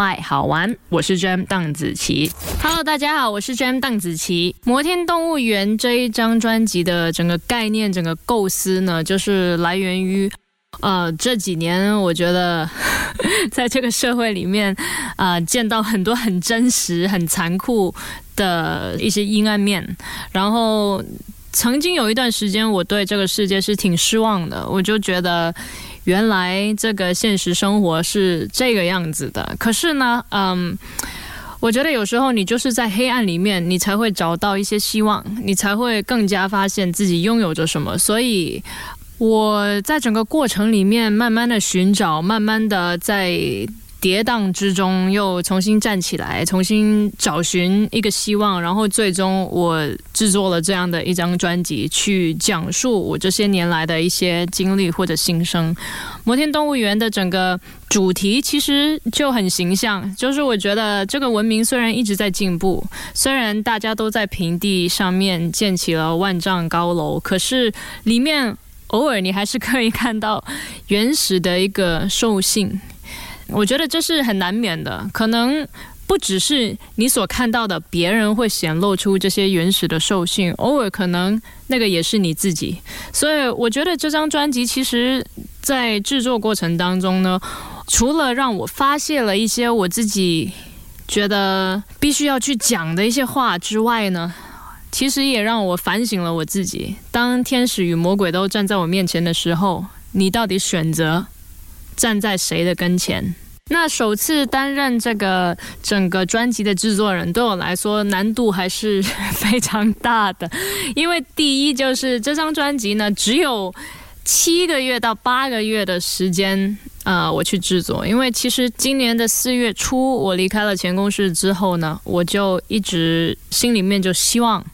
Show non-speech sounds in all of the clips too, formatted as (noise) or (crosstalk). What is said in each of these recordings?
麦好玩，我是 Jam 邓紫棋。Hello，大家好，我是 Jam 邓紫棋。《摩天动物园》这一张专辑的整个概念、整个构思呢，就是来源于呃这几年，我觉得 (laughs) 在这个社会里面啊，见到很多很真实、很残酷的一些阴暗面，然后。曾经有一段时间，我对这个世界是挺失望的。我就觉得，原来这个现实生活是这个样子的。可是呢，嗯，我觉得有时候你就是在黑暗里面，你才会找到一些希望，你才会更加发现自己拥有着什么。所以，我在整个过程里面，慢慢的寻找，慢慢的在。跌宕之中，又重新站起来，重新找寻一个希望，然后最终我制作了这样的一张专辑，去讲述我这些年来的一些经历或者心声。摩天动物园的整个主题其实就很形象，就是我觉得这个文明虽然一直在进步，虽然大家都在平地上面建起了万丈高楼，可是里面偶尔你还是可以看到原始的一个兽性。我觉得这是很难免的，可能不只是你所看到的，别人会显露出这些原始的兽性，偶尔可能那个也是你自己。所以我觉得这张专辑其实，在制作过程当中呢，除了让我发泄了一些我自己觉得必须要去讲的一些话之外呢，其实也让我反省了我自己。当天使与魔鬼都站在我面前的时候，你到底选择？站在谁的跟前？那首次担任这个整个专辑的制作人，对我来说难度还是非常大的。因为第一就是这张专辑呢，只有七个月到八个月的时间，呃，我去制作。因为其实今年的四月初，我离开了前公司之后呢，我就一直心里面就希望。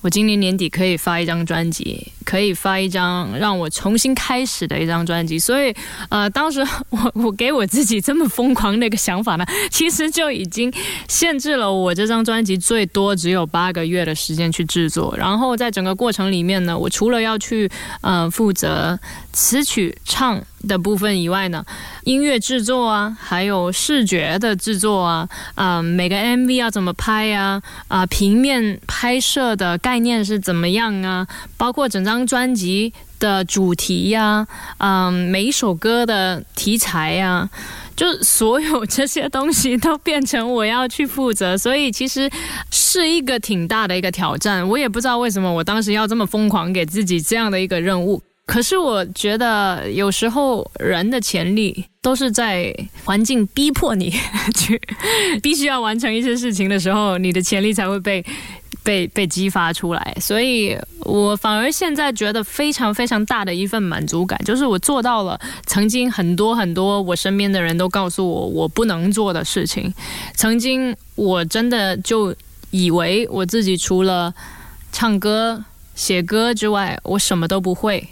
我今年年底可以发一张专辑，可以发一张让我重新开始的一张专辑。所以，呃，当时我我给我自己这么疯狂的一个想法呢，其实就已经限制了我这张专辑最多只有八个月的时间去制作。然后在整个过程里面呢，我除了要去呃负责词曲唱的部分以外呢，音乐制作啊，还有视觉的制作啊，啊，每个 MV 要怎么拍呀？啊，平面拍摄的概念是怎么样啊？包括整张张专辑的主题呀，嗯，每一首歌的题材呀，就所有这些东西都变成我要去负责，所以其实是一个挺大的一个挑战。我也不知道为什么我当时要这么疯狂给自己这样的一个任务。可是我觉得有时候人的潜力都是在环境逼迫你去 (laughs) 必须要完成一些事情的时候，你的潜力才会被被被激发出来。所以我反而现在觉得非常非常大的一份满足感，就是我做到了曾经很多很多我身边的人都告诉我我不能做的事情。曾经我真的就以为我自己除了唱歌、写歌之外，我什么都不会。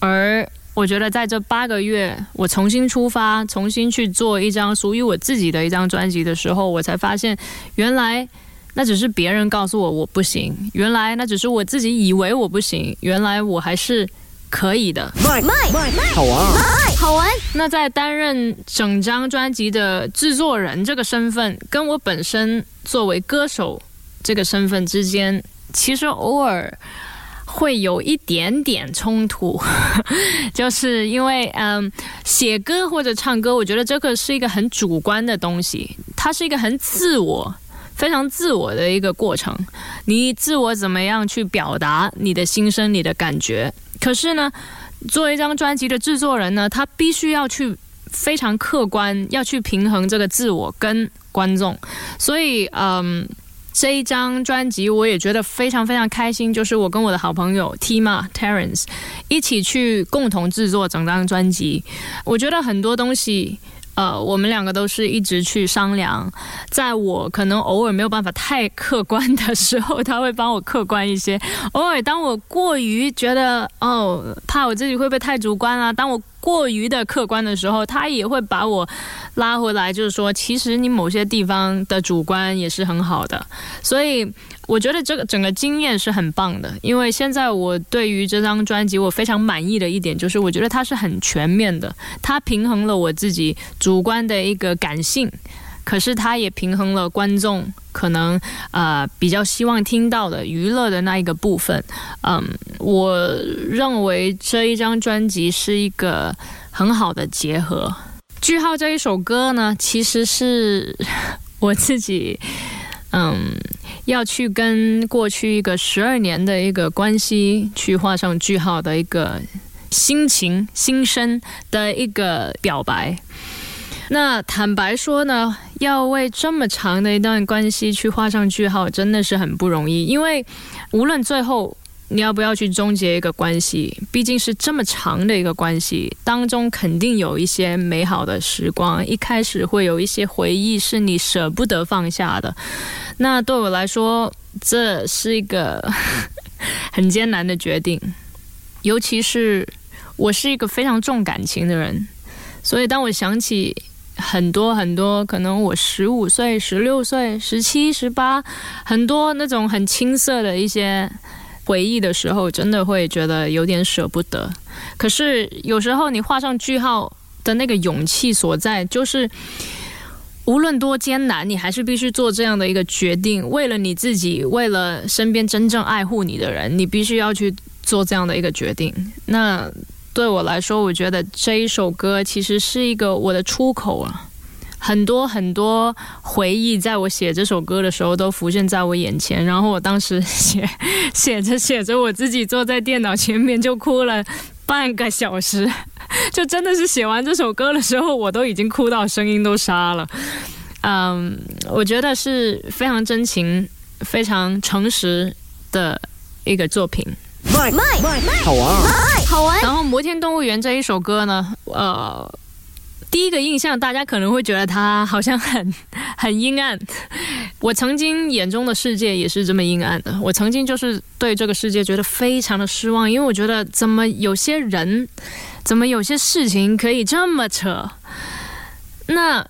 而我觉得，在这八个月，我重新出发，重新去做一张属于我自己的一张专辑的时候，我才发现，原来那只是别人告诉我我不行，原来那只是我自己以为我不行，原来我还是可以的。卖卖卖卖，好玩，好玩。那在担任整张专辑的制作人这个身份，跟我本身作为歌手这个身份之间，其实偶尔。会有一点点冲突，(laughs) 就是因为嗯，写歌或者唱歌，我觉得这个是一个很主观的东西，它是一个很自我、非常自我的一个过程。你自我怎么样去表达你的心声、你的感觉？可是呢，作为一张专辑的制作人呢，他必须要去非常客观，要去平衡这个自我跟观众，所以嗯。这一张专辑我也觉得非常非常开心，就是我跟我的好朋友 Tima Terence 一起去共同制作整张专辑。我觉得很多东西，呃，我们两个都是一直去商量。在我可能偶尔没有办法太客观的时候，他会帮我客观一些；偶尔当我过于觉得哦，怕我自己会不会太主观啊，当我过于的客观的时候，他也会把我。拉回来就是说，其实你某些地方的主观也是很好的，所以我觉得这个整个经验是很棒的。因为现在我对于这张专辑我非常满意的一点就是，我觉得它是很全面的，它平衡了我自己主观的一个感性，可是它也平衡了观众可能呃比较希望听到的娱乐的那一个部分。嗯，我认为这一张专辑是一个很好的结合。句号这一首歌呢，其实是我自己 (laughs) 嗯要去跟过去一个十二年的一个关系去画上句号的一个心情心声的一个表白。那坦白说呢，要为这么长的一段关系去画上句号，真的是很不容易。因为无论最后你要不要去终结一个关系，毕竟是这么长的一个关系当中，肯定有一些美好的时光。一开始会有一些回忆是你舍不得放下的。那对我来说，这是一个 (laughs) 很艰难的决定，尤其是我是一个非常重感情的人，所以当我想起。很多很多，可能我十五岁、十六岁、十七、十八，很多那种很青涩的一些回忆的时候，真的会觉得有点舍不得。可是有时候你画上句号的那个勇气所在，就是无论多艰难，你还是必须做这样的一个决定。为了你自己，为了身边真正爱护你的人，你必须要去做这样的一个决定。那。对我来说，我觉得这一首歌其实是一个我的出口啊，很多很多回忆，在我写这首歌的时候都浮现在我眼前。然后我当时写写着写着，我自己坐在电脑前面就哭了半个小时，就真的是写完这首歌的时候，我都已经哭到声音都沙了。嗯，我觉得是非常真情、非常诚实的一个作品。卖卖卖卖，好玩，然后《摩天动物园》这一首歌呢，呃，第一个印象大家可能会觉得它好像很 (laughs) 很阴暗。我曾经眼中的世界也是这么阴暗的。我曾经就是对这个世界觉得非常的失望，因为我觉得怎么有些人，怎么有些事情可以这么扯？那。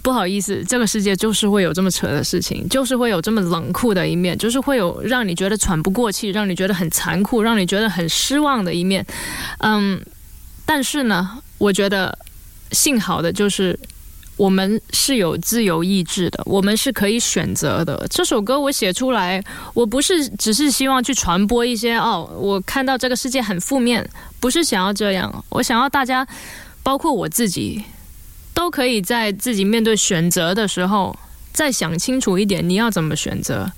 不好意思，这个世界就是会有这么扯的事情，就是会有这么冷酷的一面，就是会有让你觉得喘不过气，让你觉得很残酷，让你觉得很失望的一面。嗯，但是呢，我觉得幸好的就是我们是有自由意志的，我们是可以选择的。这首歌我写出来，我不是只是希望去传播一些哦，我看到这个世界很负面，不是想要这样，我想要大家，包括我自己。都可以在自己面对选择的时候，再想清楚一点，你要怎么选择？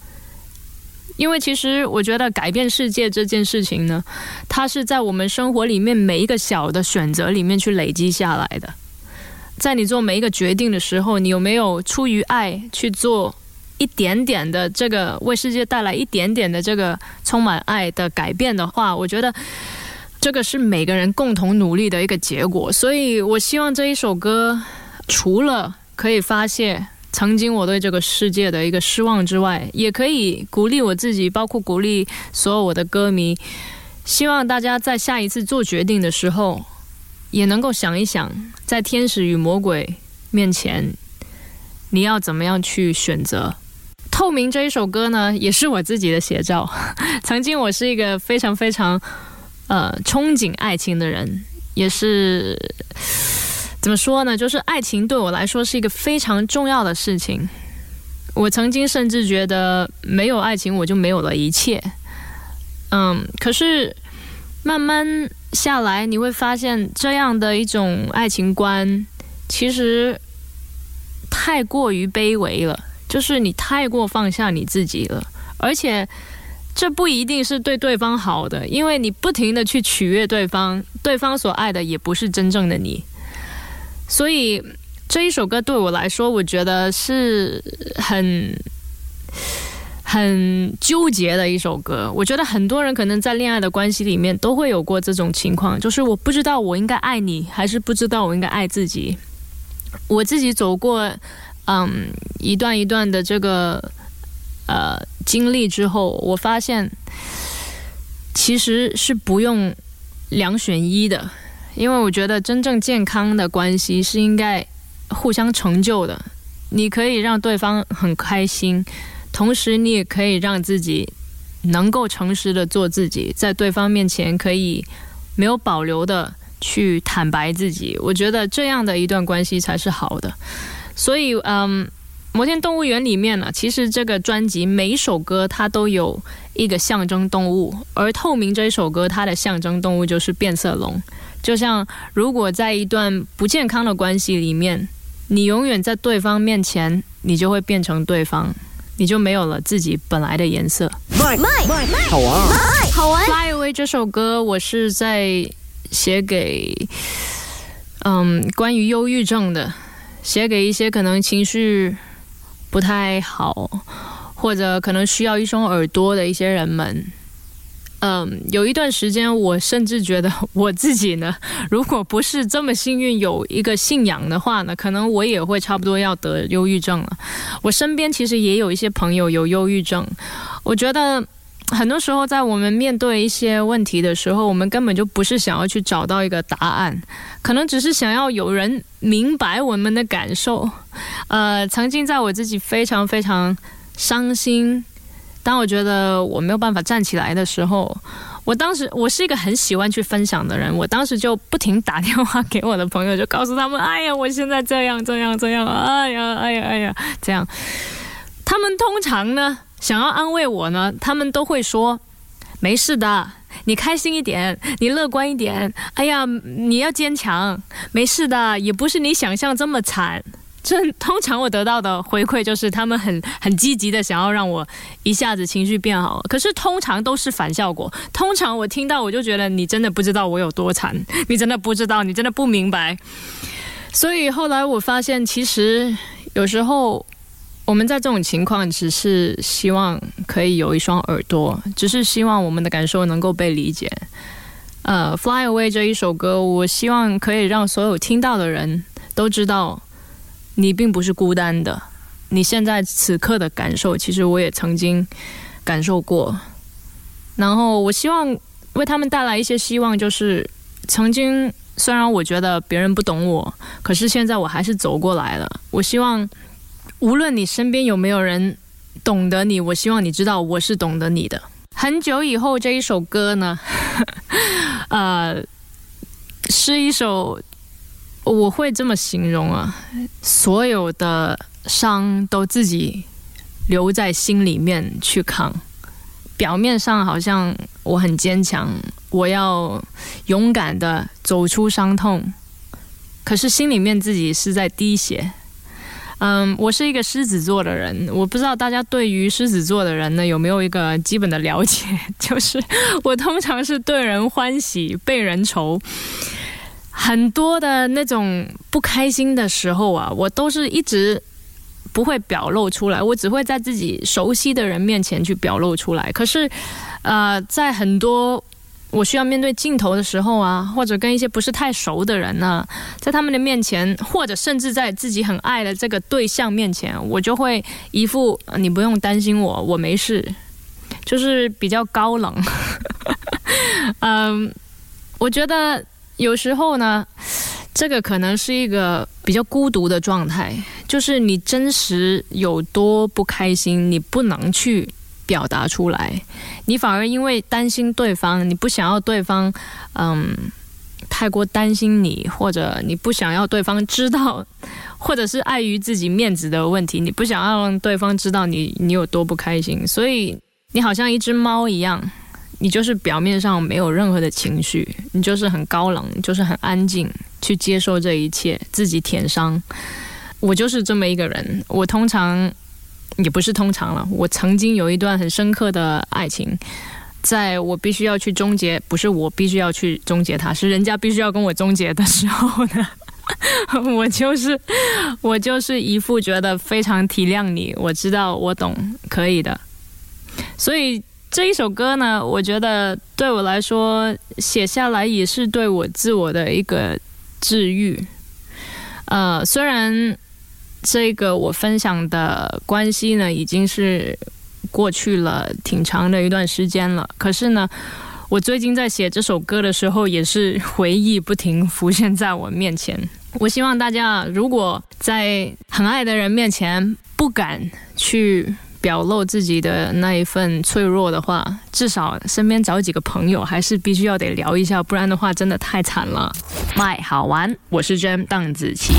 因为其实我觉得改变世界这件事情呢，它是在我们生活里面每一个小的选择里面去累积下来的。在你做每一个决定的时候，你有没有出于爱去做一点点的这个为世界带来一点点的这个充满爱的改变的话，我觉得。这个是每个人共同努力的一个结果，所以我希望这一首歌除了可以发泄曾经我对这个世界的一个失望之外，也可以鼓励我自己，包括鼓励所有我的歌迷。希望大家在下一次做决定的时候，也能够想一想，在天使与魔鬼面前，你要怎么样去选择。透明这一首歌呢，也是我自己的写照。曾经我是一个非常非常。呃，憧憬爱情的人也是怎么说呢？就是爱情对我来说是一个非常重要的事情。我曾经甚至觉得没有爱情我就没有了一切。嗯，可是慢慢下来你会发现，这样的一种爱情观其实太过于卑微了，就是你太过放下你自己了，而且。这不一定是对对方好的，因为你不停的去取悦对方，对方所爱的也不是真正的你。所以这一首歌对我来说，我觉得是很很纠结的一首歌。我觉得很多人可能在恋爱的关系里面都会有过这种情况，就是我不知道我应该爱你，还是不知道我应该爱自己。我自己走过嗯一段一段的这个。呃，经历之后，我发现其实是不用两选一的，因为我觉得真正健康的关系是应该互相成就的。你可以让对方很开心，同时你也可以让自己能够诚实的做自己，在对方面前可以没有保留的去坦白自己。我觉得这样的一段关系才是好的。所以，嗯。摩天动物园里面呢，其实这个专辑每一首歌它都有一个象征动物，而透明这一首歌它的象征动物就是变色龙。就像如果在一段不健康的关系里面，你永远在对方面前，你就会变成对方，你就没有了自己本来的颜色。卖卖卖，好玩，好玩。Fly Away 这首歌我是在写给嗯关于忧郁症的，写给一些可能情绪。不太好，或者可能需要一双耳朵的一些人们，嗯，有一段时间，我甚至觉得我自己呢，(laughs) 如果不是这么幸运有一个信仰的话呢，可能我也会差不多要得忧郁症了。我身边其实也有一些朋友有忧郁症，我觉得。很多时候，在我们面对一些问题的时候，我们根本就不是想要去找到一个答案，可能只是想要有人明白我们的感受。呃，曾经在我自己非常非常伤心，当我觉得我没有办法站起来的时候，我当时我是一个很喜欢去分享的人，我当时就不停打电话给我的朋友，就告诉他们：“哎呀，我现在这样这样这样，哎呀哎呀哎呀，这样。”他们通常呢？想要安慰我呢，他们都会说：“没事的，你开心一点，你乐观一点。哎呀，你要坚强，没事的，也不是你想象这么惨。”这通常我得到的回馈就是他们很很积极的想要让我一下子情绪变好，可是通常都是反效果。通常我听到我就觉得你真的不知道我有多惨，你真的不知道，你真的不明白。所以后来我发现，其实有时候。我们在这种情况，只是希望可以有一双耳朵，只是希望我们的感受能够被理解。呃，《Fly Away》这一首歌，我希望可以让所有听到的人都知道，你并不是孤单的。你现在此刻的感受，其实我也曾经感受过。然后，我希望为他们带来一些希望，就是曾经虽然我觉得别人不懂我，可是现在我还是走过来了。我希望。无论你身边有没有人懂得你，我希望你知道我是懂得你的。很久以后这一首歌呢，(laughs) 呃，是一首我会这么形容啊，所有的伤都自己留在心里面去扛。表面上好像我很坚强，我要勇敢的走出伤痛，可是心里面自己是在滴血。嗯，我是一个狮子座的人，我不知道大家对于狮子座的人呢有没有一个基本的了解，(laughs) 就是我通常是对人欢喜，被人愁，很多的那种不开心的时候啊，我都是一直不会表露出来，我只会在自己熟悉的人面前去表露出来。可是，呃，在很多。我需要面对镜头的时候啊，或者跟一些不是太熟的人呢，在他们的面前，或者甚至在自己很爱的这个对象面前，我就会一副你不用担心我，我没事，就是比较高冷。(laughs) 嗯，我觉得有时候呢，这个可能是一个比较孤独的状态，就是你真实有多不开心，你不能去。表达出来，你反而因为担心对方，你不想要对方，嗯，太过担心你，或者你不想要对方知道，或者是碍于自己面子的问题，你不想要让对方知道你你有多不开心，所以你好像一只猫一样，你就是表面上没有任何的情绪，你就是很高冷，就是很安静去接受这一切，自己舔伤。我就是这么一个人，我通常。也不是通常了。我曾经有一段很深刻的爱情，在我必须要去终结，不是我必须要去终结它，是人家必须要跟我终结的时候呢，(laughs) 我就是我就是一副觉得非常体谅你，我知道我懂，可以的。所以这一首歌呢，我觉得对我来说写下来也是对我自我的一个治愈。呃，虽然。这个我分享的关系呢，已经是过去了挺长的一段时间了。可是呢，我最近在写这首歌的时候，也是回忆不停浮现在我面前。我希望大家，如果在很爱的人面前不敢去表露自己的那一份脆弱的话，至少身边找几个朋友，还是必须要得聊一下，不然的话真的太惨了。麦好玩，我是 Jam 邓紫棋。